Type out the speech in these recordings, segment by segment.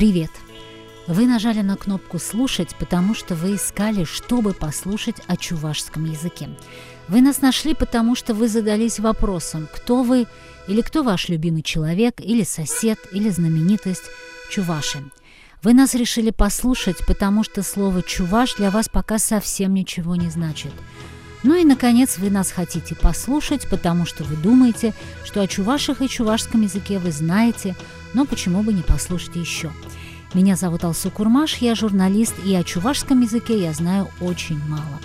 Привет! Вы нажали на кнопку «Слушать», потому что вы искали, чтобы послушать о чувашском языке. Вы нас нашли, потому что вы задались вопросом, кто вы или кто ваш любимый человек, или сосед, или знаменитость чуваши. Вы нас решили послушать, потому что слово «чуваш» для вас пока совсем ничего не значит. Ну и, наконец, вы нас хотите послушать, потому что вы думаете, что о чувашах и чувашском языке вы знаете, но почему бы не послушать еще. Меня зовут Алсу Курмаш, я журналист, и о чувашском языке я знаю очень мало.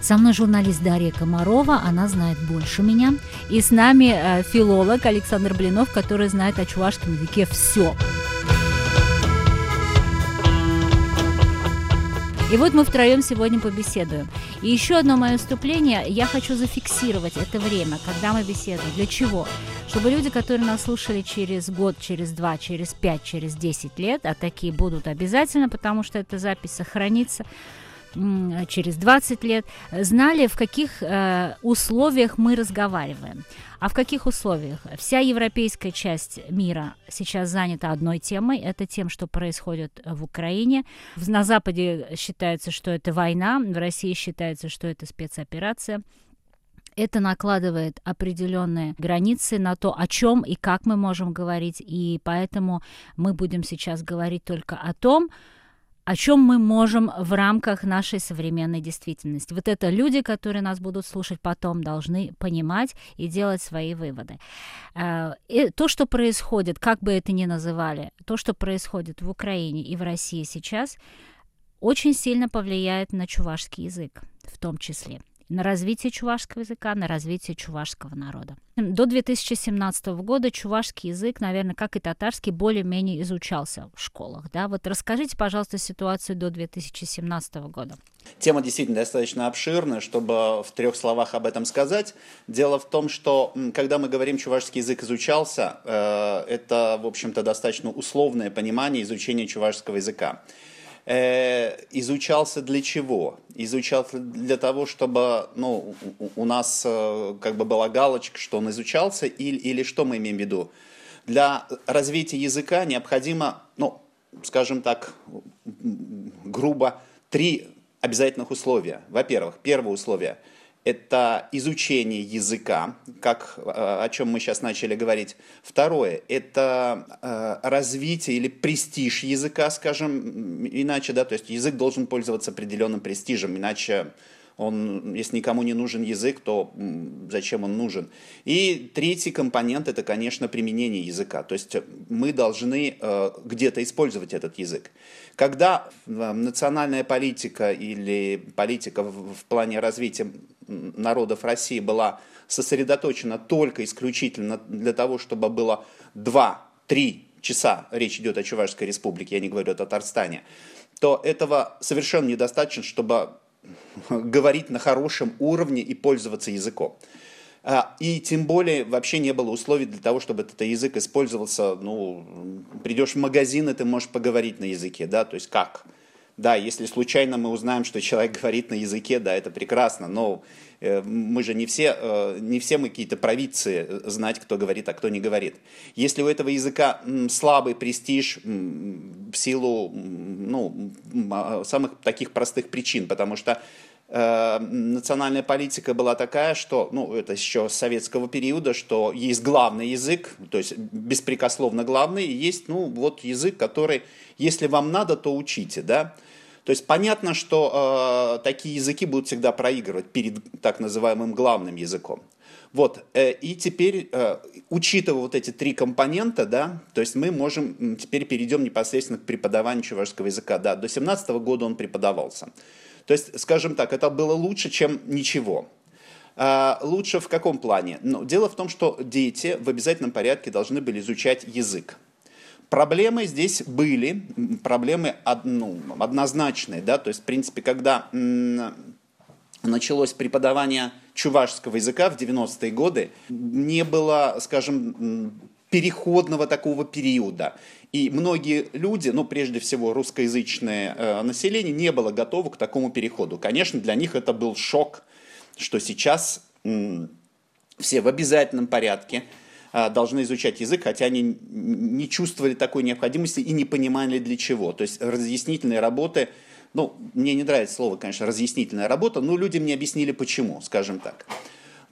Со мной журналист Дарья Комарова, она знает больше меня. И с нами э, филолог Александр Блинов, который знает о чувашском языке все. И вот мы втроем сегодня побеседуем. И еще одно мое вступление, я хочу зафиксировать это время, когда мы беседуем. Для чего? Чтобы люди, которые нас слушали через год, через два, через пять, через десять лет, а такие будут обязательно, потому что эта запись сохранится, через 20 лет, знали, в каких э, условиях мы разговариваем. А в каких условиях? Вся европейская часть мира сейчас занята одной темой. Это тем, что происходит в Украине. На Западе считается, что это война, в России считается, что это спецоперация. Это накладывает определенные границы на то, о чем и как мы можем говорить, и поэтому мы будем сейчас говорить только о том, о чем мы можем в рамках нашей современной действительности. Вот это люди, которые нас будут слушать потом, должны понимать и делать свои выводы. Э, и то, что происходит, как бы это ни называли, то, что происходит в Украине и в России сейчас, очень сильно повлияет на чувашский язык в том числе на развитие чувашского языка, на развитие чувашского народа. До 2017 года чувашский язык, наверное, как и татарский, более-менее изучался в школах. Да? Вот расскажите, пожалуйста, ситуацию до 2017 года. Тема действительно достаточно обширная, чтобы в трех словах об этом сказать. Дело в том, что когда мы говорим чувашский язык изучался, э, это, в общем-то, достаточно условное понимание изучения чувашского языка изучался для чего? Изучался для того, чтобы ну, у нас э, как бы была галочка, что он изучался, или, или что мы имеем в виду? Для развития языка необходимо, ну, скажем так, грубо, три обязательных условия. Во-первых, первое условие – это изучение языка, как, э, о чем мы сейчас начали говорить. Второе – это э, развитие или престиж языка, скажем иначе, да, то есть язык должен пользоваться определенным престижем, иначе он, если никому не нужен язык, то зачем он нужен? И третий компонент – это, конечно, применение языка. То есть мы должны э, где-то использовать этот язык. Когда национальная политика или политика в, в плане развития народов России была сосредоточена только исключительно для того, чтобы было 2-3 часа, речь идет о Чувашской республике, я не говорю о Татарстане, то этого совершенно недостаточно, чтобы говорить на хорошем уровне и пользоваться языком. А, и тем более вообще не было условий для того, чтобы этот язык использовался. Ну, придешь в магазин, и ты можешь поговорить на языке, да, то есть как? Да, если случайно мы узнаем, что человек говорит на языке, да, это прекрасно, но э, мы же не все, э, не все мы какие-то провидцы э, знать, кто говорит, а кто не говорит. Если у этого языка слабый престиж в силу ну, а, самых таких простых причин, потому что национальная политика была такая, что, ну, это еще с советского периода, что есть главный язык, то есть беспрекословно главный, и есть, ну, вот язык, который, если вам надо, то учите, да. То есть понятно, что э, такие языки будут всегда проигрывать перед так называемым главным языком. Вот, э, и теперь, э, учитывая вот эти три компонента, да, то есть мы можем, теперь перейдем непосредственно к преподаванию чувашского языка. Да, до 17 года он преподавался. То есть, скажем так, это было лучше, чем ничего. А, лучше в каком плане? Ну, дело в том, что дети в обязательном порядке должны были изучать язык. Проблемы здесь были, проблемы ну, однозначные, да, то есть, в принципе, когда началось преподавание чувашского языка в 90-е годы, не было, скажем, переходного такого периода. И многие люди, ну, прежде всего, русскоязычное э, население, не было готово к такому переходу. Конечно, для них это был шок, что сейчас э, все в обязательном порядке должны изучать язык, хотя они не чувствовали такой необходимости и не понимали для чего. То есть разъяснительные работы, ну, мне не нравится слово, конечно, разъяснительная работа, но люди мне объяснили почему, скажем так.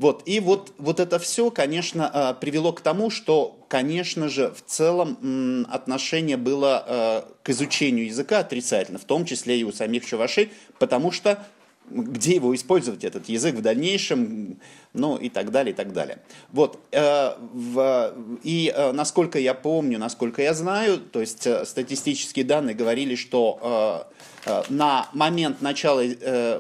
Вот, и вот, вот это все, конечно, а, привело к тому, что, конечно же, в целом отношение было а, к изучению языка отрицательно, в том числе и у самих чувашей, потому что где его использовать, этот язык в дальнейшем, ну и так далее, и так далее. Вот, э, и э, насколько я помню, насколько я знаю, то есть э, статистические данные говорили, что на момент начала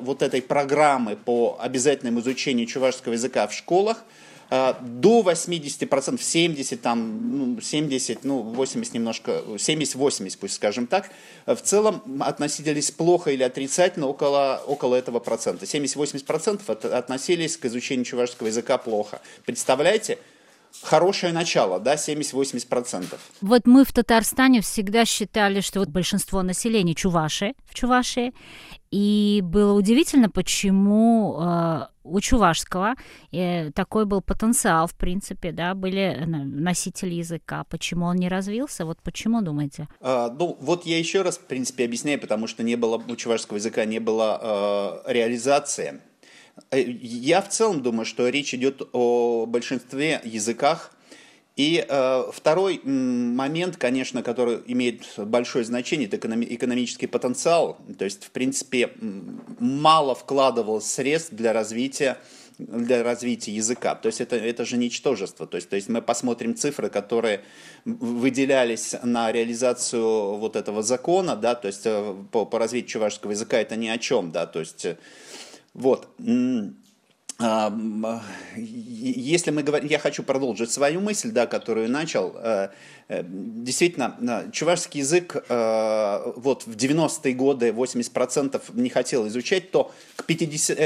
вот этой программы по обязательному изучению чувашского языка в школах, до 80%, 70, там, ну, 70, ну, 80 немножко, 70-80, пусть скажем так, в целом относились плохо или отрицательно около, около этого процента. 70-80% относились к изучению чувашского языка плохо. Представляете? Хорошее начало, да, 70-80%. Вот мы в Татарстане всегда считали, что вот большинство населения чуваши в Чувашии, и было удивительно, почему э, у чувашского э, такой был потенциал, в принципе, да, были носители языка. Почему он не развился? Вот почему, думаете? А, ну, вот я еще раз, в принципе, объясняю, потому что не было, у чувашского языка не было э, реализации. Э, я в целом думаю, что речь идет о большинстве языках, и э, второй момент, конечно, который имеет большое значение, это экономический потенциал. То есть, в принципе, мало вкладывалось средств для развития для развития языка. То есть это, это же ничтожество. То есть, то есть мы посмотрим цифры, которые выделялись на реализацию вот этого закона, да, то есть э, по, по развитию чувашского языка это ни о чем, да, то есть вот. Если мы говорим, я хочу продолжить свою мысль, да, которую начал. Э, э, действительно, чувашский язык э, вот в 90-е годы 80% не хотел изучать, то к, 50,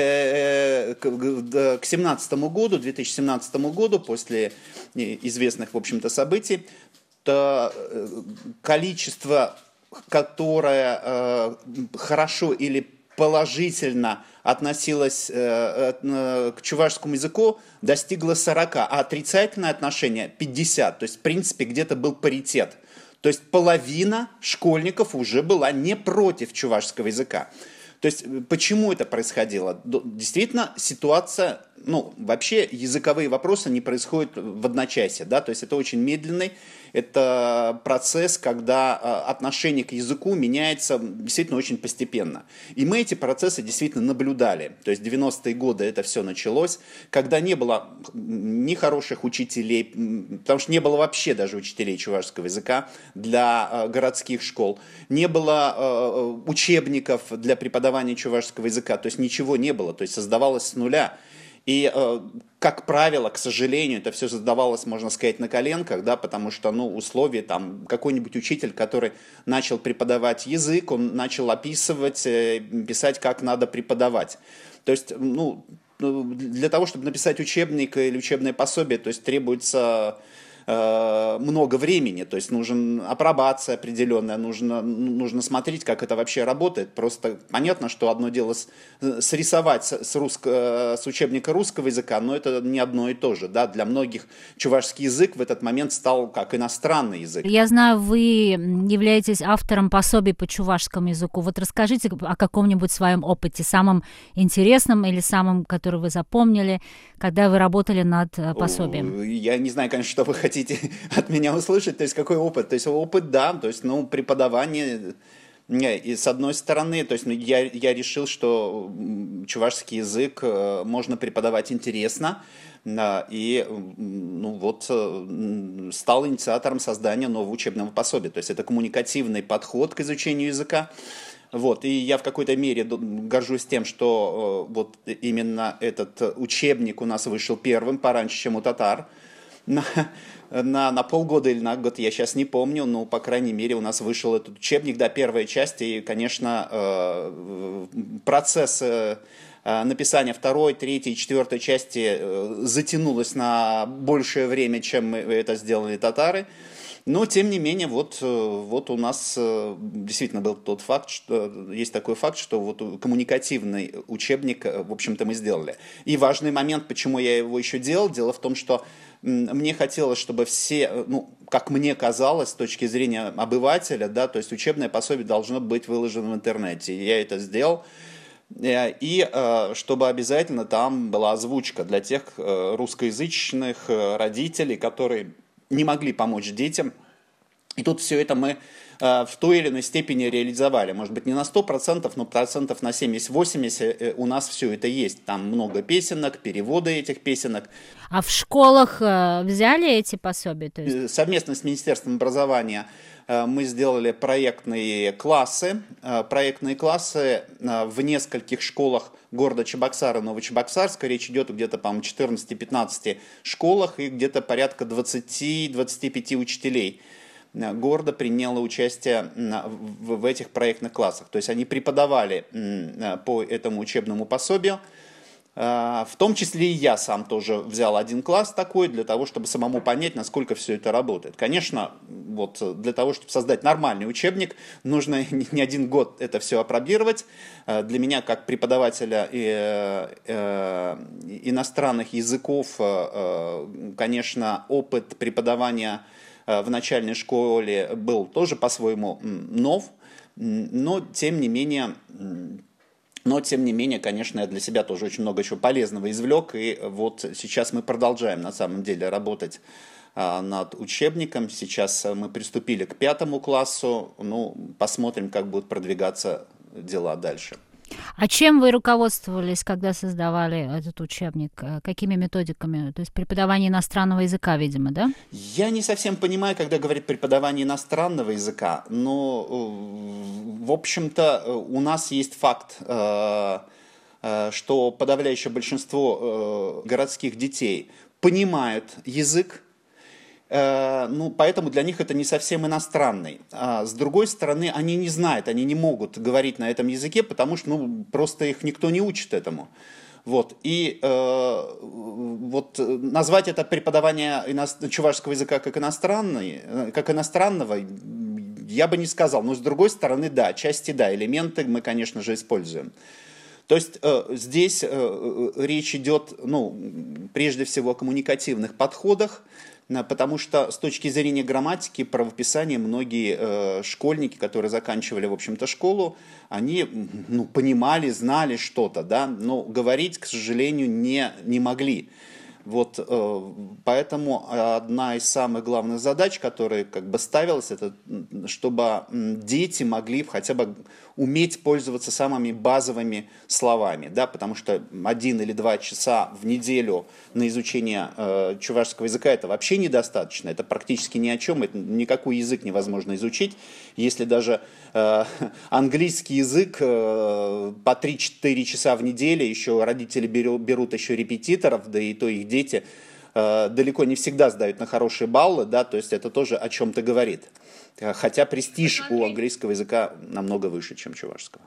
к 17 году, 2017 году, после известных, в общем-то, событий, то количество, которое хорошо или положительно относилась э, э, к чувашскому языку, достигла 40, а отрицательное отношение 50. То есть, в принципе, где-то был паритет. То есть половина школьников уже была не против чувашского языка. То есть почему это происходило? Действительно, ситуация, ну, вообще языковые вопросы не происходят в одночасье, да, то есть это очень медленный это процесс, когда а, отношение к языку меняется действительно очень постепенно. И мы эти процессы действительно наблюдали. То есть 90-е годы это все началось, когда не было ни хороших учителей, потому что не было вообще даже учителей чувашского языка для а, городских школ, не было а, учебников для преподавания чувашского языка, то есть ничего не было, то есть создавалось с нуля. И как правило, к сожалению, это все создавалось, можно сказать, на коленках, да, потому что, ну, условия, там, какой-нибудь учитель, который начал преподавать язык, он начал описывать, э, писать, как надо преподавать. То есть, ну, ну для того, чтобы написать учебник или учебное пособие, то есть требуется Э, много времени, то есть нужен апробация определенная, нужно, нужно смотреть, как это вообще работает. Просто понятно, что одно дело с, срисовать с, русско, э, с учебника русского языка, но это не одно и то же. Да? Для многих чувашский язык в этот момент стал как иностранный язык. Я знаю, вы являетесь автором пособий по чувашскому языку. Вот расскажите о каком-нибудь своем опыте, самом интересном или самом, который вы запомнили, когда вы работали над э, пособием. Я не знаю, конечно, что вы хотите хотите от меня услышать, то есть какой опыт? То есть опыт, да, то есть, ну, преподавание, и с одной стороны, то есть ну, я, я решил, что чувашский язык э, можно преподавать интересно, и ну, вот э, стал инициатором создания нового учебного пособия. То есть это коммуникативный подход к изучению языка. Вот, и я в какой-то мере горжусь тем, что э, вот именно этот учебник у нас вышел первым, пораньше, чем у татар на, на, полгода или на год, я сейчас не помню, но, по крайней мере, у нас вышел этот учебник, да, первая часть, и, конечно, э, процесс э, написания второй, третьей, четвертой части э, затянулось на большее время, чем мы это сделали татары. Но, тем не менее, вот, вот у нас действительно был тот факт, что есть такой факт, что вот коммуникативный учебник, в общем-то, мы сделали. И важный момент, почему я его еще делал, дело в том, что мне хотелось, чтобы все, ну, как мне казалось, с точки зрения обывателя, да, то есть учебное пособие должно быть выложено в интернете. Я это сделал. Э, и э, чтобы обязательно там была озвучка для тех э, русскоязычных родителей, которые не могли помочь детям. И тут все это мы в той или иной степени реализовали. Может быть, не на 100%, но процентов на 70-80 у нас все это есть. Там много песенок, переводы этих песенок. А в школах взяли эти пособия? То есть... Совместно с Министерством образования Э, мы сделали проектные классы. Э, проектные классы э, в нескольких школах города Чебоксара, Новочебоксарска. Речь идет где-то, по-моему, 14-15 школах и где-то порядка 20-25 учителей города приняло участие в этих проектных классах. То есть они преподавали по этому учебному пособию, а, в том числе и я сам тоже взял один класс такой для того, чтобы самому понять, насколько все это работает. Конечно, вот для того, чтобы создать нормальный учебник, нужно не один год это все опробировать. Для меня, как преподавателя э, э, иностранных языков, э, конечно, опыт преподавания в начальной школе был тоже по-своему нов, но тем не менее но, тем не менее, конечно, я для себя тоже очень много еще полезного извлек. И вот сейчас мы продолжаем, на самом деле, работать а, над учебником. Сейчас мы приступили к пятому классу. Ну, посмотрим, как будут продвигаться дела дальше. А чем вы руководствовались, когда создавали этот учебник? Э, какими методиками? То есть преподавание иностранного языка, видимо, да? Я не совсем понимаю, когда говорит преподавание иностранного языка, но, э, в общем-то, у нас есть факт, э, что подавляющее большинство городских детей понимают язык, Э, ну, поэтому для них это не совсем иностранный. А с другой стороны, они не знают, они не могут говорить на этом языке, потому что, ну, просто их никто не учит этому. Вот. И э, вот назвать это преподавание ино... чувашского языка как, иностранный, э, как иностранного я бы не сказал. Но с другой стороны, да, части да, элементы мы, конечно же, используем. То есть э, здесь э, э речь идет, ну, прежде всего о коммуникативных подходах, потому что с точки зрения грамматики, правописания, многие э, школьники, которые заканчивали, в общем-то, школу, они ну, понимали, знали что-то, да, но говорить, к сожалению, не, не могли. Вот, э, поэтому одна из самых главных задач, которая как бы ставилась, это чтобы дети могли хотя бы уметь пользоваться самыми базовыми словами, да, потому что один или два часа в неделю на изучение э, чувашского языка это вообще недостаточно, это практически ни о чем, это никакой язык невозможно изучить, если даже э, английский язык э, по 3-4 часа в неделю, еще родители берут, берут еще репетиторов, да и то их дети далеко не всегда сдают на хорошие баллы, да, то есть это тоже о чем-то говорит. Э, хотя престиж у английского языка намного выше, чем чувашского.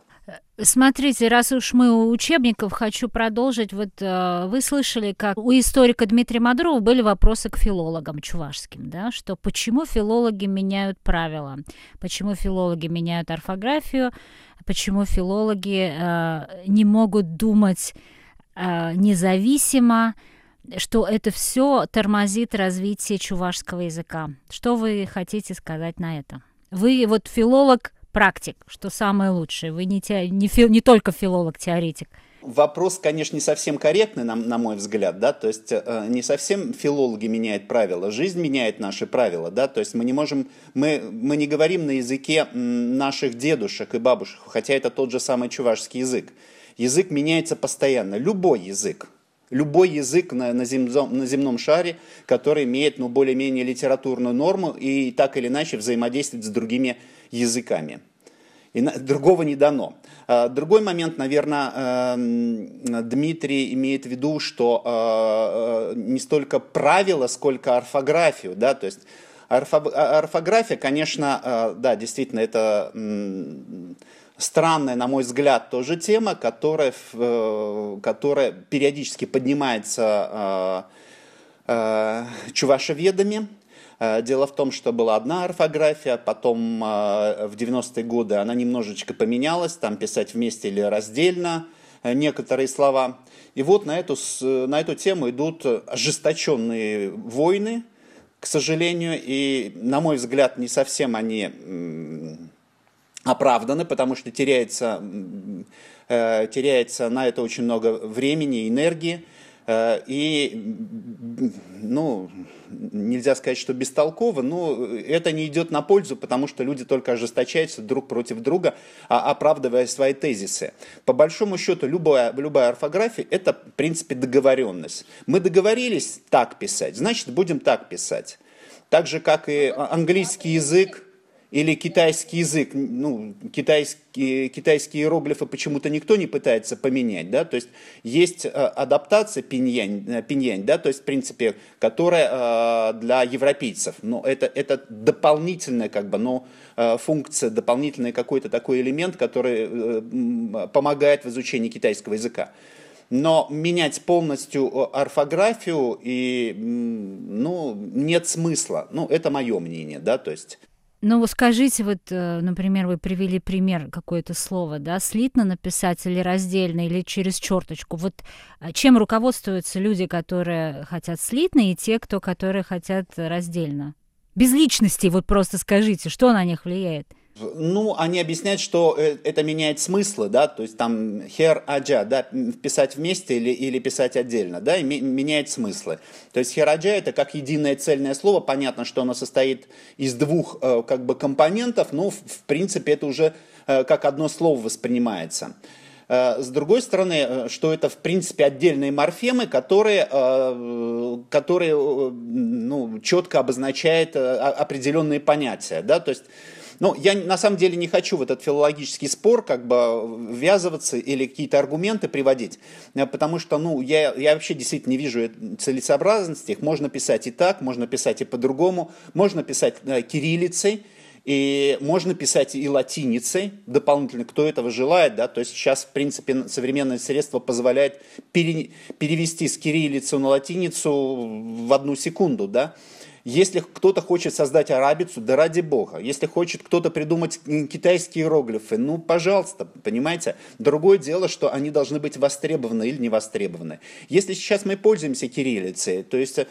Смотрите, раз уж мы у учебников, хочу продолжить. Вот э, вы слышали, как у историка Дмитрия Мадрова были вопросы к филологам чувашским, да, что почему филологи меняют правила, почему филологи меняют орфографию, почему филологи э, не могут думать э, независимо, что это все тормозит развитие чувашского языка. Что вы хотите сказать на это? Вы вот филолог, практик, что самое лучшее. Вы не, те, не, фи, не только филолог, теоретик. Вопрос, конечно, не совсем корректный, на, на мой взгляд, да, то есть э, не совсем филологи меняют правила, жизнь меняет наши правила, да, то есть мы не можем, мы, мы не говорим на языке наших дедушек и бабушек, хотя это тот же самый чувашский язык. Язык меняется постоянно, любой язык, Любой язык на, на, земном, на земном шаре, который имеет ну, более-менее литературную норму и так или иначе взаимодействует с другими языками. И другого не дано. А, другой момент, наверное, эм, Дмитрий имеет в виду, что э, э, не столько правила, сколько орфографию. Да? То есть орфография, конечно, э, да, действительно, это странная, на мой взгляд, тоже тема, которая, э, которая периодически поднимается э, э, чувашеведами. Дело в том, что была одна орфография, потом в 90-е годы она немножечко поменялась, там писать вместе или раздельно. некоторые слова. И вот на эту, на эту тему идут ожесточенные войны, к сожалению, и, на мой взгляд, не совсем они оправданы, потому что теряется, э, теряется на это очень много времени, энергии. Э, и, ну, нельзя сказать, что бестолково, но это не идет на пользу, потому что люди только ожесточаются друг против друга, а, оправдывая свои тезисы. По большому счету, любая, любая орфография – это, в принципе, договоренность. Мы договорились так писать, значит, будем так писать. Так же, как и английский язык, или китайский язык, ну, китайские, китайские иероглифы почему-то никто не пытается поменять, да, то есть есть э, адаптация пиньянь, э, пиньянь да, то есть, в принципе, которая э, для европейцев, но это, это дополнительная, как бы, но функция, дополнительный какой-то такой элемент, который помогает в изучении китайского языка. Но менять полностью орфографию и, ну, нет смысла. Ну, это мое мнение, да, то есть... Ну, вы скажите, вот, э, например, вы привели пример какое-то слово, да, слитно написать или раздельно, или через черточку. Вот а чем руководствуются люди, которые хотят слитно, и те, кто, которые хотят раздельно? Без личности, вот просто скажите, что на них влияет? Ну, они объясняют, что э, это меняет смыслы, да, то есть там хер аджа, да, писать вместе или, или писать отдельно, да, и меняет смыслы. То есть хер аджа это как единое цельное слово, понятно, что оно состоит из двух э, как бы компонентов, но в принципе это уже э, как одно слово воспринимается. С другой стороны, что это, в принципе, отдельные морфемы, которые, которые ну, четко обозначают определенные понятия. Да? То есть ну, я на самом деле не хочу в этот филологический спор как бы ввязываться или какие-то аргументы приводить, э, потому что, ну, я, я вообще действительно не вижу целесообразности. Их можно писать и так, можно писать и по-другому, можно писать э, кириллицей, и можно писать и латиницей дополнительно, кто этого желает, да, то есть сейчас, в принципе, современное средство позволяет пере, перевести с кириллицу на латиницу в одну секунду, да, если кто-то хочет создать арабицу, да ради бога. Если хочет кто-то придумать китайские иероглифы, ну, пожалуйста, понимаете. Другое дело, что они должны быть востребованы или не востребованы. Если сейчас мы пользуемся кириллицей, то есть э,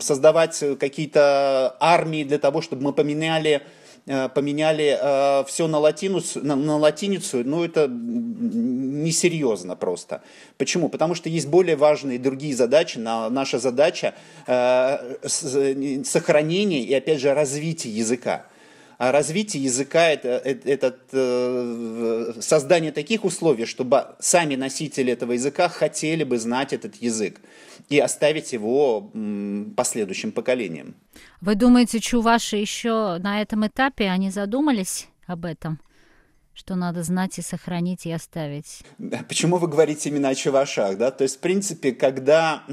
создавать какие-то армии для того, чтобы мы поменяли Э, поменяли э, все на, латиницу, на, на латиницу, ну это несерьезно просто. Почему? Потому что есть более важные другие задачи. На, наша задача э, сохранения и, опять же, развития языка. А развитие языка это, это, это создание таких условий, чтобы сами носители этого языка хотели бы знать этот язык и оставить его последующим поколениям. Вы думаете, чуваши еще на этом этапе они задумались об этом? что надо знать и сохранить и оставить. Почему вы говорите именно о чувашах? Да? То есть, в принципе, когда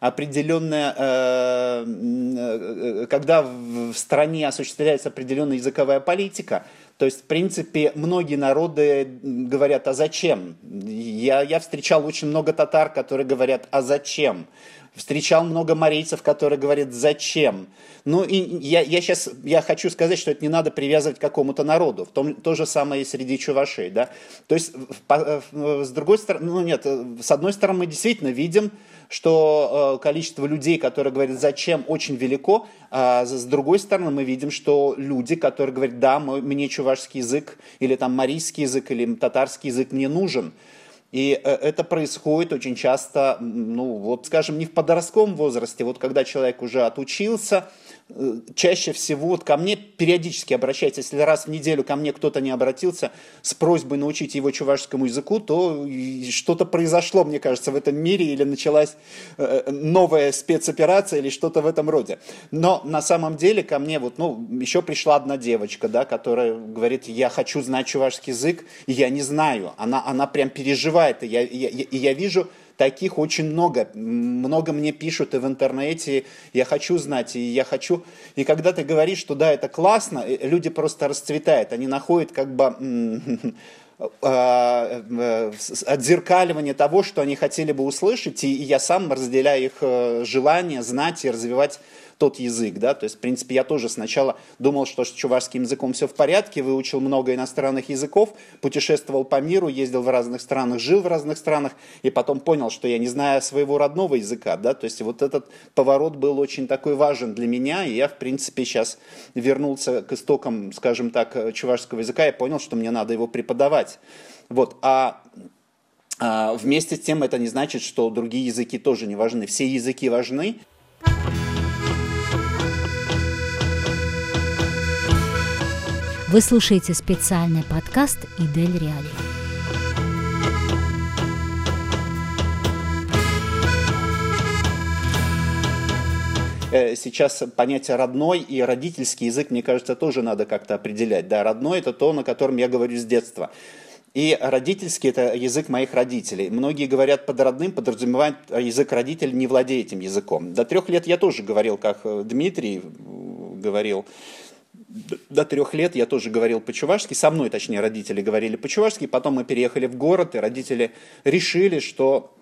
определенная, э, э, когда в стране осуществляется определенная языковая политика, то есть, в принципе, многие народы говорят, а зачем? Я, я встречал очень много татар, которые говорят, а зачем? Встречал много марийцев, которые говорят, зачем? Ну, и я, я сейчас я хочу сказать, что это не надо привязывать к какому-то народу. В том, то же самое и среди чувашей. Да? То есть, с другой стороны, ну нет, с одной стороны, мы действительно видим, что э, количество людей, которые говорят «зачем» очень велико, а с другой стороны мы видим, что люди, которые говорят «да, мне чувашский язык» или там марийский язык или татарский язык мне нужен, и э, это происходит очень часто, ну вот скажем, не в подростковом возрасте, вот когда человек уже отучился, чаще всего вот ко мне периодически обращается, если раз в неделю ко мне кто-то не обратился с просьбой научить его чувашскому языку, то что-то произошло, мне кажется, в этом мире, или началась э, новая спецоперация, или что-то в этом роде. Но на самом деле ко мне вот, ну, еще пришла одна девочка, да, которая говорит, я хочу знать чувашский язык, и я не знаю. Она, она прям переживает, и я, я, и я вижу, таких очень много. Много мне пишут и в интернете, я хочу знать, и я хочу... И когда ты говоришь, что да, это классно, э, люди просто расцветают, они находят как бы а, э, отзеркаливание того, что они хотели бы услышать, и я сам разделяю их э, желание знать и развивать тот язык, да, то есть, в принципе, я тоже сначала думал, что с чувашским языком все в порядке, выучил много иностранных языков, путешествовал по миру, ездил в разных странах, жил в разных странах, и потом понял, что я не знаю своего родного языка, да, то есть вот этот поворот был очень такой важен для меня, и я, в принципе, сейчас вернулся к истокам, скажем так, чувашского языка и понял, что мне надо его преподавать. Вот, а а, вместе с тем это не значит, что другие языки тоже не важны. Все языки важны. Вы слушаете специальный подкаст «Идель Реали». Э, сейчас понятие родной и родительский язык, мне кажется, тоже надо как-то определять. Да, родной – это то, на котором я говорю с детства. И родительский – это язык моих родителей. Многие говорят под родным, подразумевают язык родителей, не владея этим языком. До трех лет я тоже говорил, как э, Дмитрий э, говорил, до трех лет я тоже говорил по-чувашски, со мной, точнее, родители говорили по-чувашски, потом мы переехали в город, и родители решили, что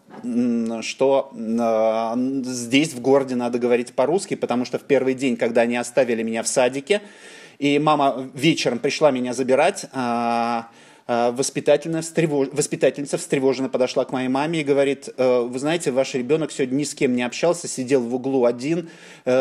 что э, здесь, в городе, надо говорить по-русски, потому что в первый день, когда они оставили меня в садике, и мама вечером пришла меня забирать, э, воспитательница, встревож... воспитательница встревоженно подошла к моей маме и говорит, «Э, вы знаете, ваш ребенок сегодня ни с кем не общался, сидел в углу один, э,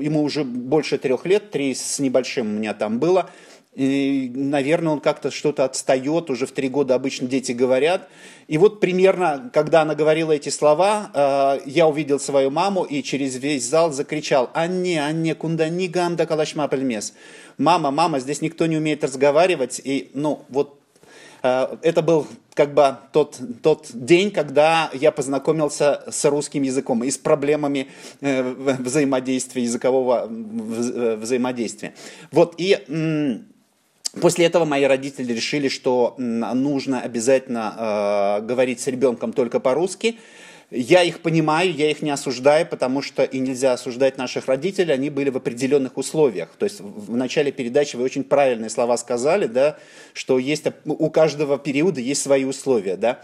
ему уже больше трех лет, три с небольшим у меня там было, и, наверное, он как-то что-то отстает, уже в три года обычно дети говорят. И вот примерно, когда она говорила эти слова, э, я увидел свою маму и через весь зал закричал «Анне, Анне, кундани гамда калашма пельмес». «Мама, мама, здесь никто не умеет разговаривать». И, ну, вот это был как бы тот, тот день, когда я познакомился с русским языком и с проблемами э, взаимодействия, языкового э, взаимодействия. Вот, и После этого мои родители решили, что нужно обязательно э, говорить с ребенком только по-русски. Я их понимаю, я их не осуждаю, потому что и нельзя осуждать наших родителей, они были в определенных условиях. То есть в начале передачи вы очень правильные слова сказали, да, что есть, у каждого периода есть свои условия, да.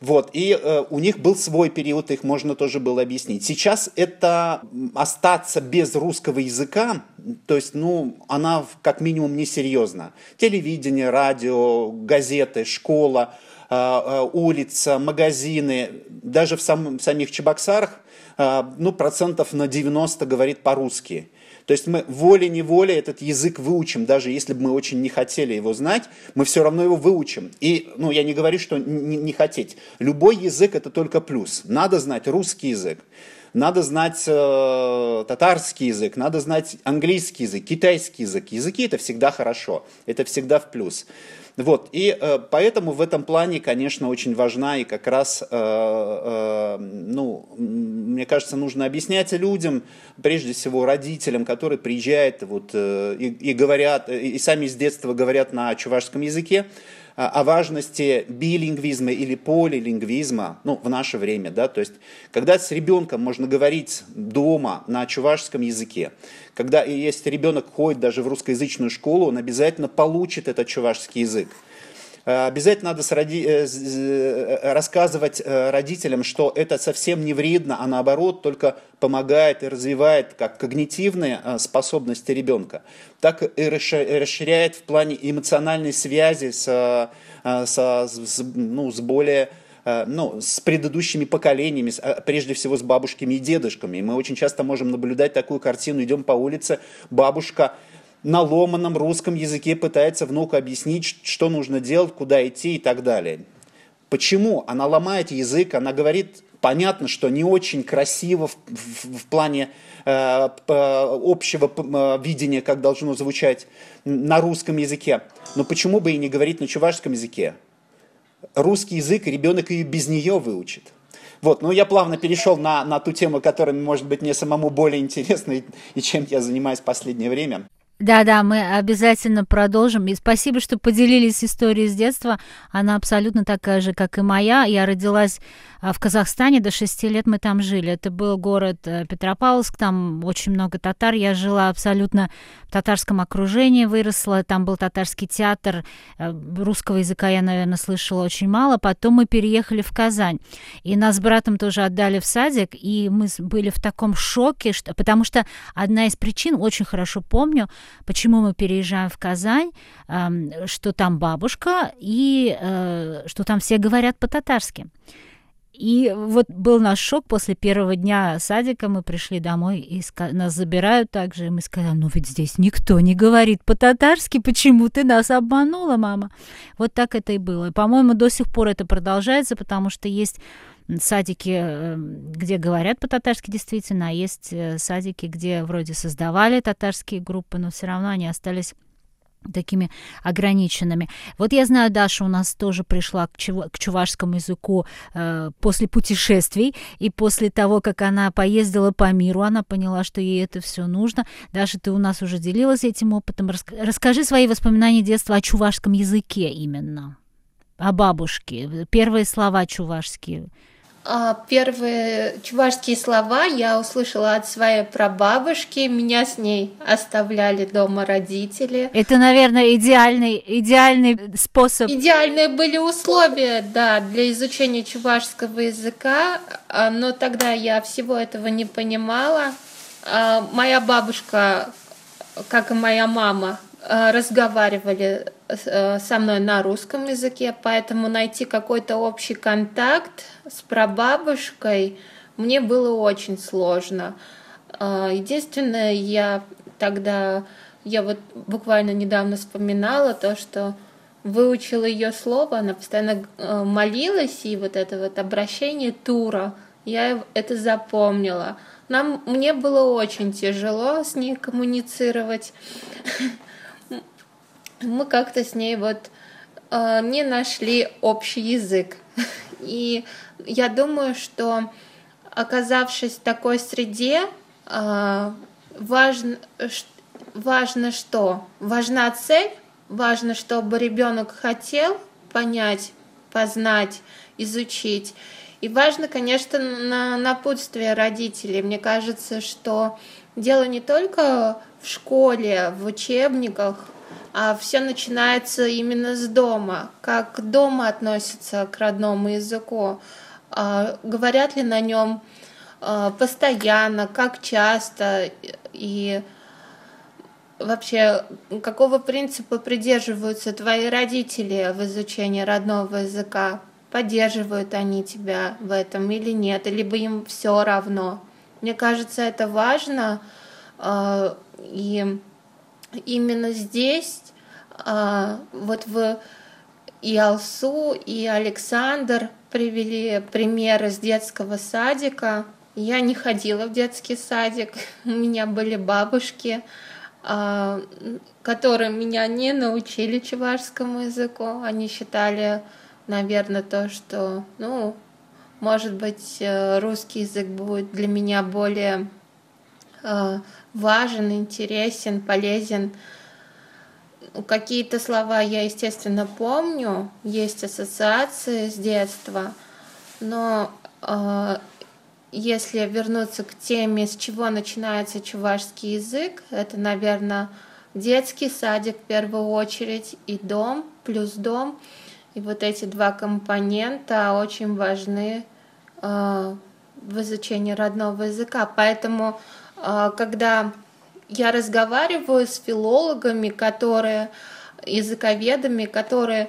Вот, и э, у них был свой период, их можно тоже было объяснить. Сейчас это остаться без русского языка, то есть, ну, она как минимум несерьезна. Телевидение, радио, газеты, школа – а, а, улица, магазины, даже в, сам, в самих Чебоксарах, а, ну, процентов на 90 говорит по-русски. То есть мы волей-неволей этот язык выучим, даже если бы мы очень не хотели его знать, мы все равно его выучим. И, ну, я не говорю, что не, не хотеть. Любой язык это только плюс. Надо знать русский язык, надо знать э, татарский язык, надо знать английский язык, китайский язык. Языки это всегда хорошо, это всегда в плюс. Вот, и э, поэтому в этом плане, конечно, очень важна и как раз, э, э, ну, мне кажется, нужно объяснять людям, прежде всего родителям, которые приезжают вот, э, и, и говорят, и сами с детства говорят на чувашском языке, о важности билингвизма или полилингвизма, ну, в наше время, да, то есть, когда с ребенком можно говорить дома на чувашском языке, когда если ребенок ходит даже в русскоязычную школу, он обязательно получит этот чувашский язык. Э, обязательно надо роди... Э, э, рассказывать родителям, что это совсем не вредно, а наоборот только помогает и развивает как когнитивные способности ребенка, так и расширяет в плане эмоциональной связи с, с, ну, с более ну, с предыдущими поколениями, прежде всего с бабушками и дедушками. И мы очень часто можем наблюдать такую картину, идем по улице, бабушка на ломаном русском языке пытается внуку объяснить, что нужно делать, куда идти и так далее. Почему? Она ломает язык, она говорит, понятно, что не очень красиво в, в, в плане э, общего э, видения, как должно звучать на русском языке. Но почему бы и не говорить на чувашском языке? Русский язык ребенок и без нее выучит. Вот, ну я плавно перешел на, на ту тему, которая, может быть, мне самому более интересна и, и чем я занимаюсь в последнее время. Да-да, мы обязательно продолжим. И спасибо, что поделились историей с детства. Она абсолютно такая же, как и моя. Я родилась а, в Казахстане, до шести лет мы там жили. Это был город э, Петропавловск, там очень много татар. Я жила абсолютно в татарском окружении выросла, там был татарский театр, э, русского языка я, наверное, слышала очень мало. Потом мы переехали в Казань, и нас с братом тоже отдали в садик, и мы были в таком шоке, что, потому что одна из причин, очень хорошо помню, почему мы переезжаем в Казань, что там бабушка, и э, что там все говорят по-татарски. И вот был наш шок после первого дня садика. Мы пришли домой, и нас забирают также. И мы сказали, ну ведь здесь никто не говорит по-татарски. Почему ты нас обманула, мама? Вот так это и было. И, по-моему, до сих пор это продолжается, потому что есть садики, эм, где говорят по-татарски действительно, а есть э, садики, где вроде создавали татарские группы, но все равно они остались такими ограниченными. Вот я знаю, Даша у нас тоже пришла к, чув к чувашскому языку э, после путешествий, и после того, как она поездила по миру, она поняла, что ей это все нужно. Даша, ты у нас уже делилась этим опытом. Рас расскажи свои воспоминания детства о чувашском языке именно, о бабушке, первые слова чувашские. А, первые чувашские слова я услышала от своей прабабушки. Меня с ней оставляли дома родители. Это, наверное, идеальный, идеальный способ. Идеальные были условия, да, для изучения чувашского языка, а, но тогда я всего этого не понимала. А, моя бабушка, как и моя мама, разговаривали Э, со мной на русском языке, поэтому найти какой-то общий контакт с прабабушкой мне было очень сложно. Э, единственное, я тогда, я вот буквально недавно вспоминала то, что выучила ее слово, она постоянно э, молилась, и вот это вот обращение Тура, я это запомнила. Нам, мне было очень тяжело с ней коммуницировать. мы как-то с ней вот э, не нашли общий язык. И я думаю, что оказавшись в такой среде, э, важно, важно что? Важна цель, важно, чтобы ребенок хотел понять, познать, изучить. И важно, конечно, на напутствие родителей. Мне кажется, что дело не только в школе, в учебниках, а все начинается именно с дома. Как дома относятся к родному языку, а, говорят ли на нем а, постоянно, как часто и вообще какого принципа придерживаются твои родители в изучении родного языка? Поддерживают они тебя в этом или нет, либо им все равно. Мне кажется, это важно, а, и именно здесь а, вот в и и Александр привели примеры с детского садика. Я не ходила в детский садик, у меня были бабушки, а, которые меня не научили чувашскому языку. Они считали, наверное, то, что, ну, может быть, э, русский язык будет для меня более э, важен, интересен, полезен. Какие-то слова я, естественно, помню, есть ассоциации с детства, но э, если вернуться к теме, с чего начинается чувашский язык, это, наверное, детский садик в первую очередь и дом, плюс дом. И вот эти два компонента очень важны э, в изучении родного языка. Поэтому, когда я разговариваю с филологами, которые языковедами, которые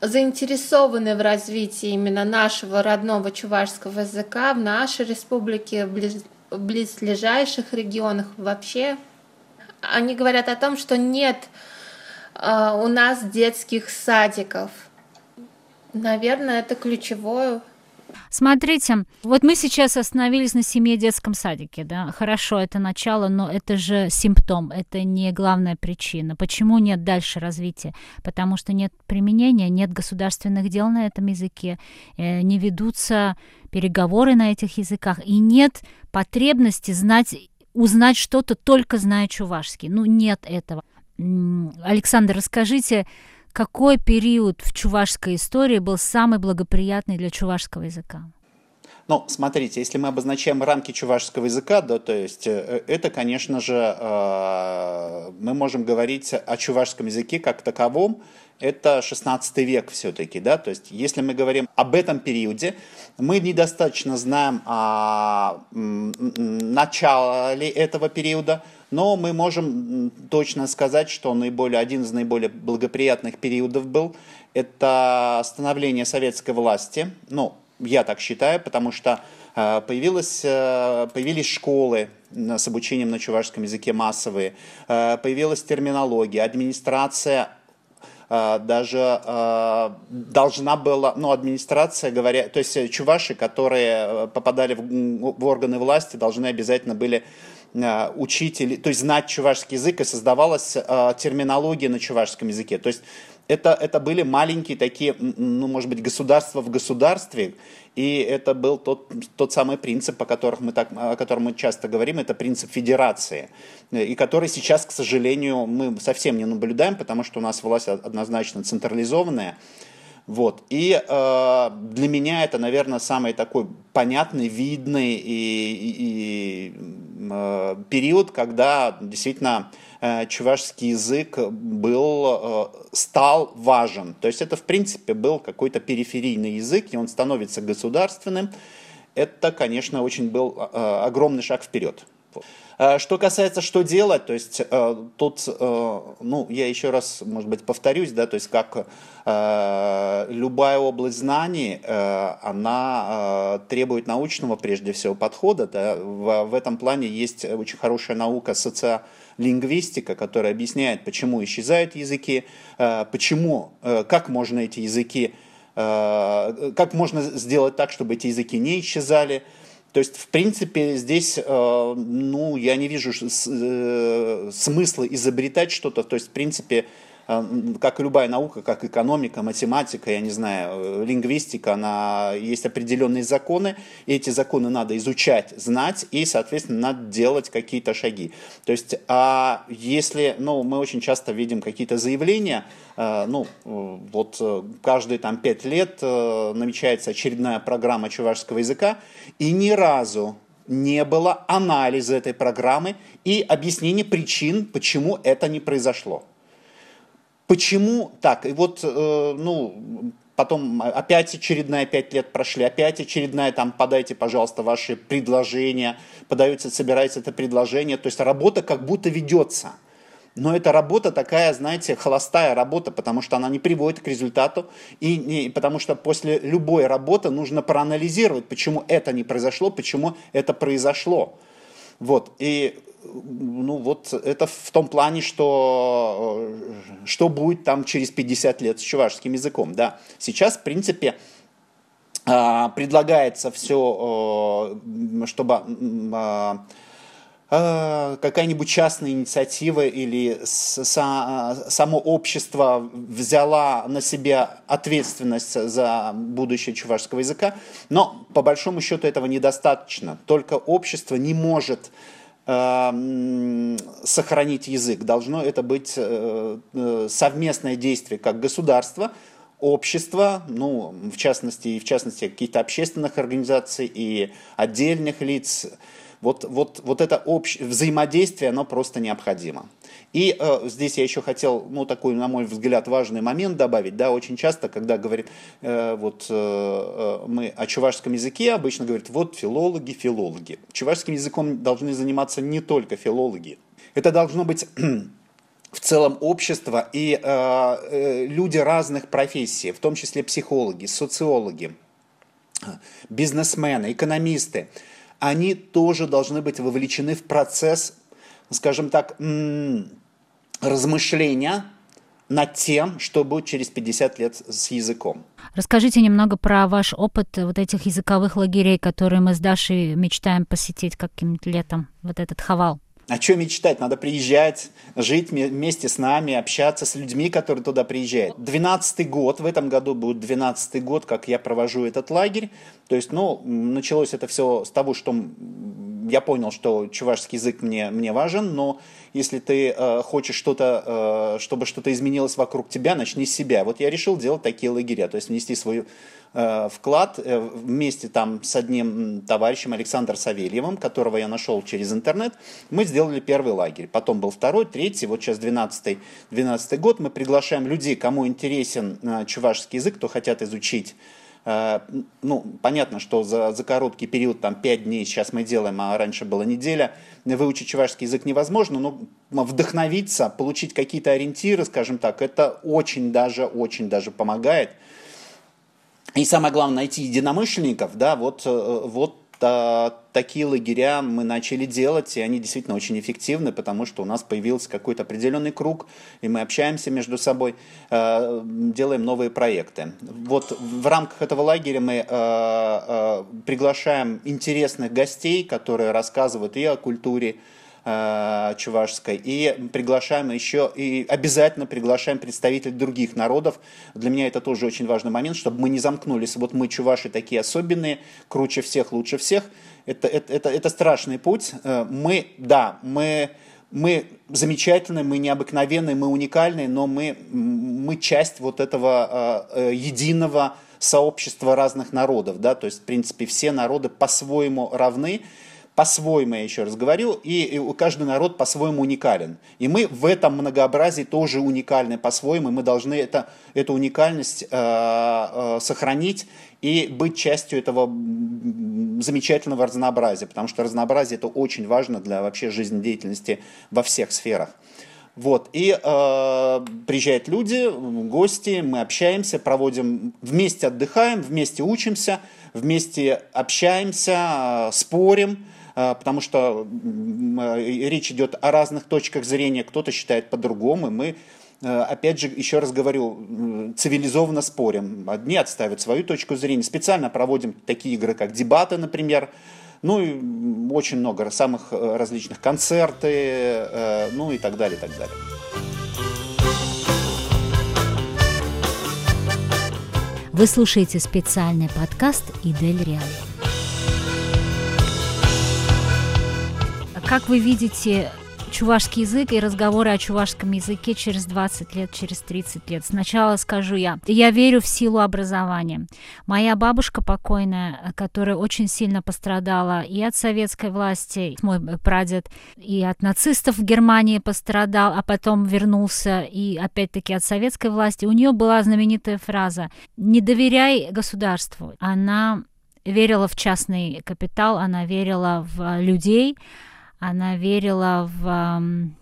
заинтересованы в развитии именно нашего родного чувашского языка в нашей республике, в близ, близлежащих регионах вообще. Они говорят о том, что нет э, у нас детских садиков. Наверное, это ключевое Смотрите, вот мы сейчас остановились на семье детском садике, да, хорошо, это начало, но это же симптом, это не главная причина. Почему нет дальше развития? Потому что нет применения, нет государственных дел на этом языке, э, не ведутся переговоры на этих языках, и нет потребности знать, узнать что-то только зная чувашский. Ну, нет этого. Александр, расскажите, какой период в чувашской истории был самый благоприятный для чувашского языка? Ну, смотрите, если мы обозначаем рамки чувашского языка, да, то есть э, это, конечно же, э, мы можем говорить о чувашском языке как таковом, это 16 век все-таки, да, то есть если мы говорим об этом периоде, мы недостаточно знаем о начале этого периода, но мы можем точно сказать, что наиболее, один из наиболее благоприятных периодов был это становление советской власти, ну, я так считаю, потому что э, появилось, э, появились школы с обучением на чувашском языке массовые, э, появилась терминология, администрация даже должна была, ну, администрация, говоря, то есть чуваши, которые попадали в, в органы власти, должны обязательно были учить, то есть знать чувашский язык, и создавалась терминология на чувашском языке. То есть это, это были маленькие такие, ну, может быть, государства в государстве, и это был тот, тот самый принцип, о, которых мы так, о котором мы часто говорим, это принцип федерации, и который сейчас, к сожалению, мы совсем не наблюдаем, потому что у нас власть однозначно централизованная, вот. И э, для меня это, наверное, самый такой понятный, видный и, и, и э, период, когда действительно Э, чувашский язык был, э, стал важен. То есть это, в принципе, был какой-то периферийный язык, и он становится государственным. Это, конечно, очень был э, огромный шаг вперед. Что касается, что делать, то есть тут, ну, я еще раз, может быть, повторюсь, да, то есть как любая область знаний, она требует научного, прежде всего, подхода, да, в, этом плане есть очень хорошая наука социальная лингвистика, которая объясняет, почему исчезают языки, э, почему, э, как можно эти языки, э, как можно сделать так, чтобы эти языки не исчезали. То есть, в принципе, здесь, ну, я не вижу смысла изобретать что-то. То есть, в принципе, как и любая наука, как экономика, математика, я не знаю, лингвистика, она есть определенные законы, и эти законы надо изучать, знать, и, соответственно, надо делать какие-то шаги. То есть, а если, ну, мы очень часто видим какие-то заявления, а, ну, вот каждые там пять лет э, намечается очередная программа чувашского языка, и ни разу не было анализа этой программы и объяснения причин, почему это не произошло. Почему так? И вот, э, ну, потом опять очередная пять лет прошли, опять очередная, там, подайте, пожалуйста, ваши предложения, подается, собирается это предложение, то есть работа как будто ведется. Но эта работа такая, знаете, холостая работа, потому что она не приводит к результату, и не, потому что после любой работы нужно проанализировать, почему это не произошло, почему это произошло. Вот, и ну вот это в том плане, что что будет там через 50 лет с чувашским языком, да. Сейчас, в принципе, а, предлагается все, чтобы а, а, какая-нибудь частная инициатива или само общество взяла на себя ответственность за будущее чувашского языка, но по большому счету этого недостаточно. Только общество не может Эм, сохранить язык. Должно это быть э, э, совместное действие как государства, общества, ну, в частности, и в частности каких-то общественных организаций и отдельных лиц, вот, вот, вот это общ... взаимодействие, оно просто необходимо. И э, здесь я еще хотел, ну, такой, на мой взгляд, важный момент добавить. Да, очень часто, когда говорит, э, вот э, э мы о чувашском языке, обычно говорят, вот филологи, филологи. Чувашским языком должны заниматься не только филологи. Это должно быть в целом общество и э, э, люди разных профессий, в том числе психологи, социологи, бизнесмены, экономисты они тоже должны быть вовлечены в процесс, скажем так, размышления над тем, что будет через 50 лет с языком. Расскажите немного про ваш опыт вот этих языковых лагерей, которые мы с Дашей мечтаем посетить каким-то летом, вот этот Хавал. А что мечтать? Надо приезжать, жить вместе с нами, общаться с людьми, которые туда приезжают. Двенадцатый год, в этом году будет двенадцатый год, как я провожу этот лагерь. То есть, ну, началось это все с того, что я понял, что чувашский язык мне, мне важен, но если ты э, хочешь что-то, э, чтобы что-то изменилось вокруг тебя, начни с себя. Вот я решил делать такие лагеря, то есть внести свою э, вклад э, вместе там с одним товарищем Александром Савельевым, которого я нашел через интернет. Мы сделали первый лагерь, потом был второй, третий, вот сейчас 12 12 год. Мы приглашаем людей, кому интересен э, чувашский язык, кто хотят изучить ну, понятно, что за, за короткий период, там, 5 дней сейчас мы делаем, а раньше была неделя, выучить чувашский язык невозможно, но вдохновиться, получить какие-то ориентиры, скажем так, это очень даже, очень даже помогает. И самое главное, найти единомышленников, да, вот, э, вот такие лагеря мы начали делать, и они действительно очень эффективны, потому что у нас появился какой-то определенный круг, и мы общаемся между собой, э, делаем новые проекты. Вот в рамках этого лагеря мы э, э, приглашаем интересных гостей, которые рассказывают и о культуре, чувашской. И приглашаем еще, и обязательно приглашаем представителей других народов. Для меня это тоже очень важный момент, чтобы мы не замкнулись. Вот мы, чуваши, такие особенные, круче всех, лучше всех. Это, это, это, это страшный путь. Э, мы, да, мы, мы замечательные, мы необыкновенные, мы уникальные, но мы, мы часть вот этого э, э единого сообщества разных народов, да, то есть, в принципе, все народы по-своему равны, по-своему, я еще раз говорю, и, и каждый народ по-своему уникален. И мы в этом многообразии тоже уникальны по-своему, и мы должны это, эту уникальность э, э, сохранить и быть частью этого замечательного разнообразия, потому что разнообразие это очень важно для вообще жизнедеятельности во всех сферах. Вот. И э, приезжают люди, гости, мы общаемся, проводим, вместе отдыхаем, вместе учимся, вместе общаемся, э, спорим. А, потому что речь идет о разных точках зрения, кто-то считает по-другому, мы э, опять же, еще раз говорю, цивилизованно спорим. Одни отставят свою точку зрения. Специально проводим такие игры, как дебаты, например. Ну и очень много самых э, различных концерты, э, ну и так далее, и так далее. Вы слушаете специальный подкаст «Идель Реал». Как вы видите чувашский язык и разговоры о чувашском языке через 20 лет, через 30 лет. Сначала скажу я. Я верю в силу образования. Моя бабушка покойная, которая очень сильно пострадала и от советской власти, мой прадед, и от нацистов в Германии пострадал, а потом вернулся и опять-таки от советской власти. У нее была знаменитая фраза «Не доверяй государству». Она верила в частный капитал, она верила в людей, она верила в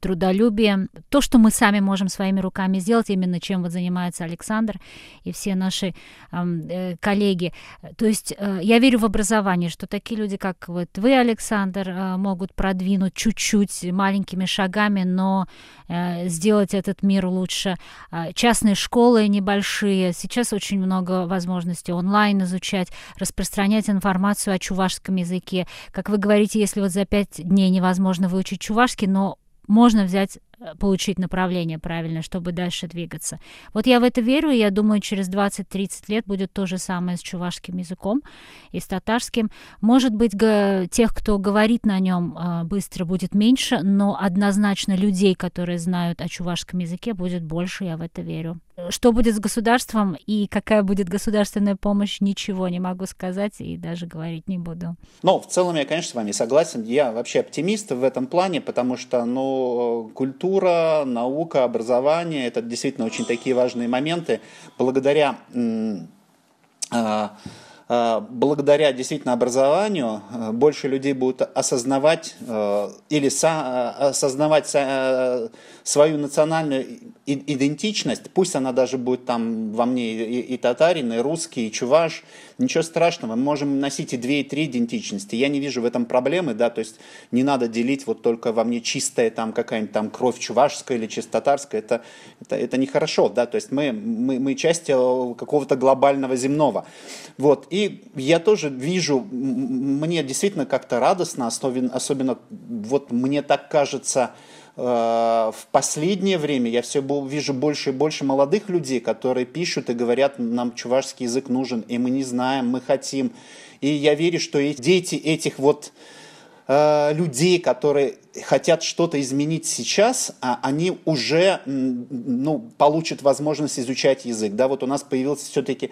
трудолюбие, то, что мы сами можем своими руками сделать, именно чем вот занимается Александр и все наши э, коллеги. То есть э, я верю в образование, что такие люди, как вот вы, Александр, э, могут продвинуть чуть-чуть маленькими шагами, но э, сделать этот мир лучше. Э, частные школы небольшие, сейчас очень много возможностей онлайн изучать, распространять информацию о чувашском языке. Как вы говорите, если вот за пять дней невозможно выучить чувашский, но можно взять получить направление правильное, чтобы дальше двигаться. Вот я в это верю, и я думаю, через 20-30 лет будет то же самое с чувашским языком и с татарским. Может быть, тех, кто говорит на нем э, быстро, будет меньше, но однозначно людей, которые знают о чувашском языке, будет больше, я в это верю. Что будет с государством и какая будет государственная помощь, ничего не могу сказать и даже говорить не буду. Ну, в целом я, конечно, с вами согласен. Я вообще оптимист в этом плане, потому что, ну, культура культура, наука, образование – это действительно очень такие важные моменты. Благодаря а, а, благодаря действительно образованию а, больше людей будут осознавать или осознавать свою национальную идентичность, пусть она даже будет там во мне и татарин, и русский, и чуваш, ничего страшного, мы можем носить и две, и три идентичности. Я не вижу в этом проблемы, да, то есть не надо делить вот только во мне чистая там какая-нибудь там кровь чувашская или чисто татарская, это, это, это нехорошо, да, то есть мы, мы, мы часть э, какого-то глобального земного. Вот, и я тоже вижу, мне действительно как-то радостно, особенно, особенно вот мне так кажется, в последнее время я все вижу больше и больше молодых людей, которые пишут и говорят, нам чувашский язык нужен, и мы не знаем, мы хотим. И я верю, что дети этих вот э, людей, которые хотят что-то изменить сейчас, а они уже ну, получат возможность изучать язык. Да, вот у нас появился все-таки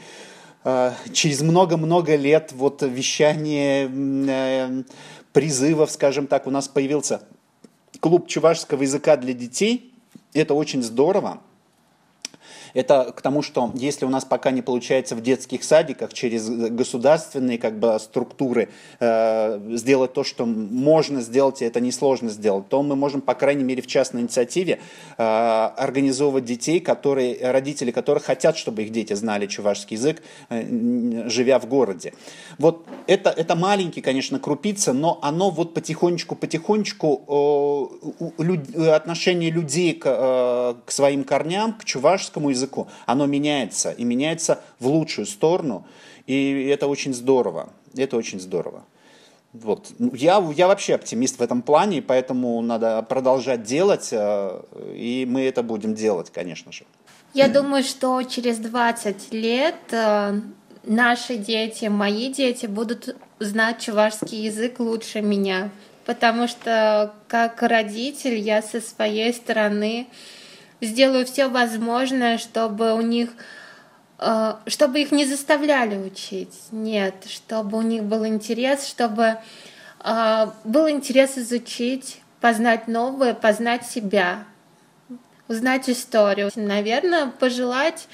э, через много-много лет вот вещание э, призывов, скажем так, у нас появился клуб чувашского языка для детей. Это очень здорово. Это к тому, что если у нас пока не получается в детских садиках через государственные как бы, структуры э, сделать то, что можно сделать, и это несложно сделать, то мы можем, по крайней мере, в частной инициативе э, организовывать детей, которые, родители которых хотят, чтобы их дети знали чувашский язык, э, живя в городе. Вот это, это маленький, конечно, крупица, но оно вот потихонечку-потихонечку э, отношение людей к, э, к своим корням, к чувашскому языку, языку, оно меняется, и меняется в лучшую сторону, и это очень здорово, это очень здорово. Вот. Я, я вообще оптимист в этом плане, поэтому надо продолжать делать, э, и мы это будем делать, конечно же. Я думаю, что через 20 лет э, наши дети, мои дети будут знать чувашский язык лучше меня, потому что как родитель я со своей стороны сделаю все возможное, чтобы у них э, чтобы их не заставляли учить. Нет, чтобы у них был интерес, чтобы э, был интерес изучить, познать новое, познать себя, узнать историю. Наверное, пожелать,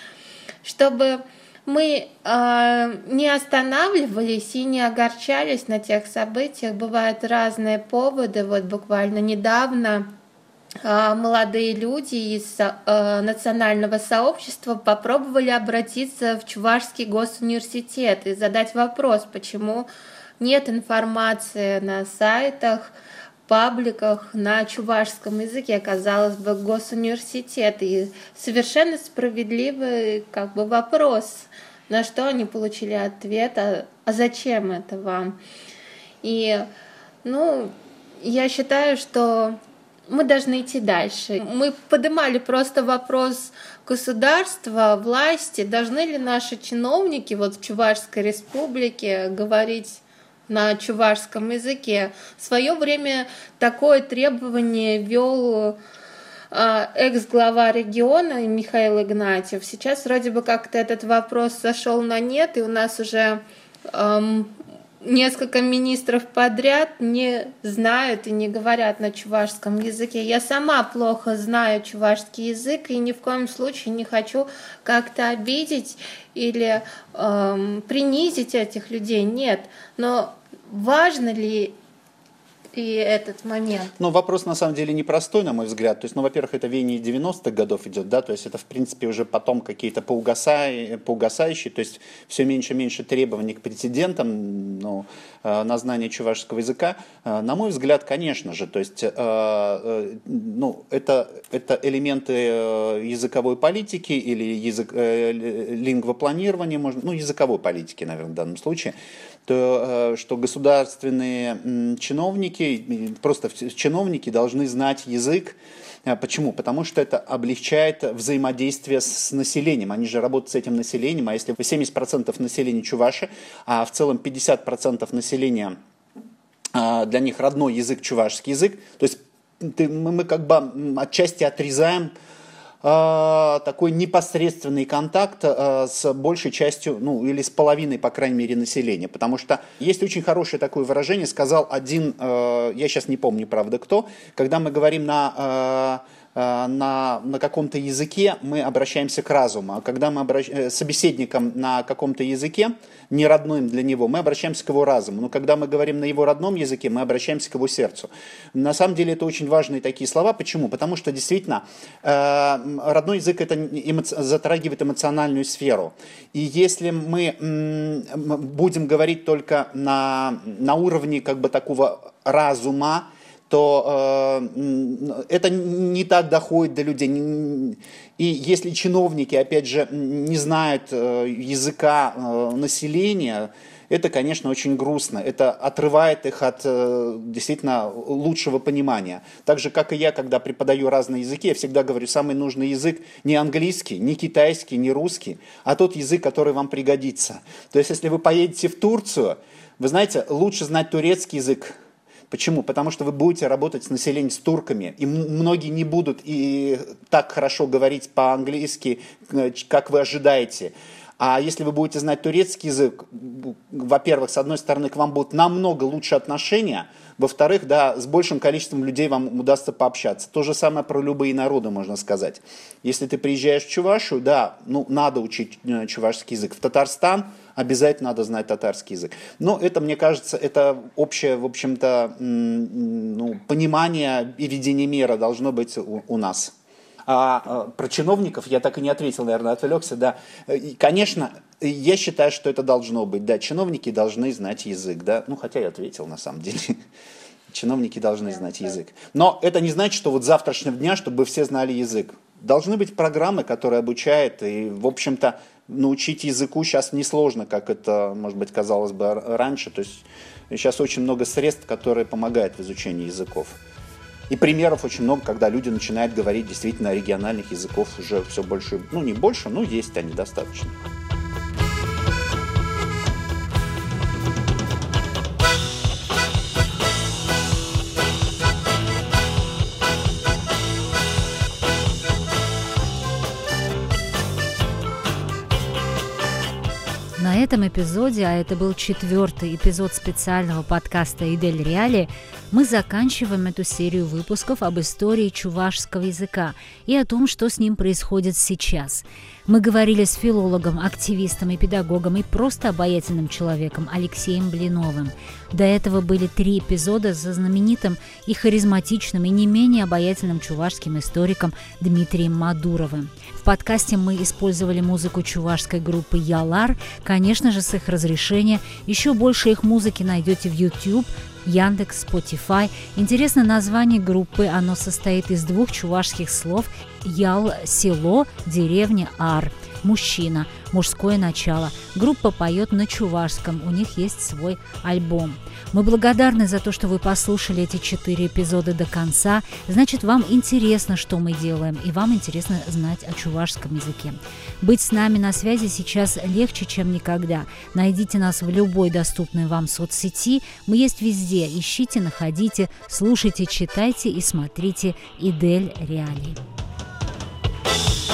чтобы мы э, не останавливались и не огорчались на тех событиях. Бывают разные поводы. Вот буквально недавно молодые люди из э, национального сообщества попробовали обратиться в Чувашский госуниверситет и задать вопрос, почему нет информации на сайтах, пабликах на чувашском языке, казалось бы, госуниверситет. И совершенно справедливый как бы вопрос, на что они получили ответ, а, а зачем это вам? И, ну, я считаю, что мы должны идти дальше. Мы поднимали просто вопрос государства, власти, должны ли наши чиновники вот в Чувашской республике говорить на чувашском языке. В свое время такое требование вел а, экс-глава региона Михаил Игнатьев. Сейчас вроде бы как-то этот вопрос сошел на нет, и у нас уже эм, несколько министров подряд не знают и не говорят на чувашском языке. Я сама плохо знаю чувашский язык и ни в коем случае не хочу как-то обидеть или эм, принизить этих людей. Нет. Но важно ли и этот момент. Ну, вопрос на самом деле непростой, на мой взгляд. То есть, ну, во-первых, это веяние 90-х годов идет, да, то есть это, в принципе, уже потом какие-то поугасающие, поугасающие то есть все меньше и меньше требований к претендентам ну, э, на знание чувашского языка. Э, на мой взгляд, конечно же, то есть, э, ну, это, это элементы языковой политики или язык, лингвопланирования, можно, ну, языковой политики, наверное, в данном случае то, э, что государственные чиновники, просто чиновники должны знать язык. А почему? Потому что это облегчает взаимодействие с населением. Они же работают с этим населением, а если 70% населения чуваши, а в целом 50% населения а, для них родной язык чувашский язык, то есть мы как бы отчасти отрезаем такой непосредственный контакт а, с большей частью, ну или с половиной, по крайней мере, населения. Потому что есть очень хорошее такое выражение, сказал один, а, я сейчас не помню, правда, кто, когда мы говорим на на, на каком-то языке мы обращаемся к разуму. А когда мы обращ... Э, собеседником на каком-то языке, не родным для него, мы обращаемся к его разуму. Но когда мы говорим на его родном языке, мы обращаемся к его сердцу. На самом деле это очень важные такие слова. Почему? Потому что действительно э, родной язык это эмоци... затрагивает эмоциональную сферу. И если мы будем говорить только на, на уровне как бы такого разума, то э, это не так доходит до людей. И если чиновники, опять же, не знают э, языка э, населения, это, конечно, очень грустно. Это отрывает их от э, действительно лучшего понимания. Так же, как и я, когда преподаю разные языки, я всегда говорю, самый нужный язык не английский, не китайский, не русский, а тот язык, который вам пригодится. То есть, если вы поедете в Турцию, вы знаете, лучше знать турецкий язык, Почему? Потому что вы будете работать с населением, с турками, и многие не будут и так хорошо говорить по-английски, э, как вы ожидаете. А если вы будете знать турецкий язык, во-первых, с одной стороны, к вам будут намного лучше отношения, во-вторых, да, с большим количеством людей вам удастся пообщаться. То же самое про любые народы, можно сказать. Если ты приезжаешь в Чувашу, да, ну, надо учить э, чувашский язык. В Татарстан обязательно надо знать татарский язык. Но это, мне кажется, это общее, в общем-то, ну, понимание и видение мира должно быть у, у нас. А, а про чиновников я так и не ответил, наверное, отвлекся, да. И, конечно, я считаю, что это должно быть, да, чиновники должны знать язык, да, ну, хотя я ответил на самом деле. Чиновники должны знать язык. Но это не значит, что вот с завтрашнего дня, чтобы все знали язык. Должны быть программы, которые обучают, и, в общем-то, научить языку сейчас несложно, как это, может быть, казалось бы раньше. То есть сейчас очень много средств, которые помогают в изучении языков. И примеров очень много, когда люди начинают говорить действительно региональных языков уже все больше, ну не больше, но есть они достаточно. На этом эпизоде, а это был четвертый эпизод специального подкаста «Идель Реали», мы заканчиваем эту серию выпусков об истории чувашского языка и о том, что с ним происходит сейчас. Мы говорили с филологом, активистом и педагогом и просто обаятельным человеком Алексеем Блиновым. До этого были три эпизода со знаменитым и харизматичным и не менее обаятельным чувашским историком Дмитрием Мадуровым. В подкасте мы использовали музыку чувашской группы «Ялар», конечно же, с их разрешения. Еще больше их музыки найдете в YouTube, Яндекс, Spotify. Интересно название группы. Оно состоит из двух чувашских слов «ял» – село, деревня «ар» – мужчина, мужское начало. Группа поет на чувашском, у них есть свой альбом. Мы благодарны за то, что вы послушали эти четыре эпизода до конца. Значит, вам интересно, что мы делаем, и вам интересно знать о чувашском языке. Быть с нами на связи сейчас легче, чем никогда. Найдите нас в любой доступной вам соцсети. Мы есть везде. Ищите, находите, слушайте, читайте и смотрите Идель Реалии. Bye.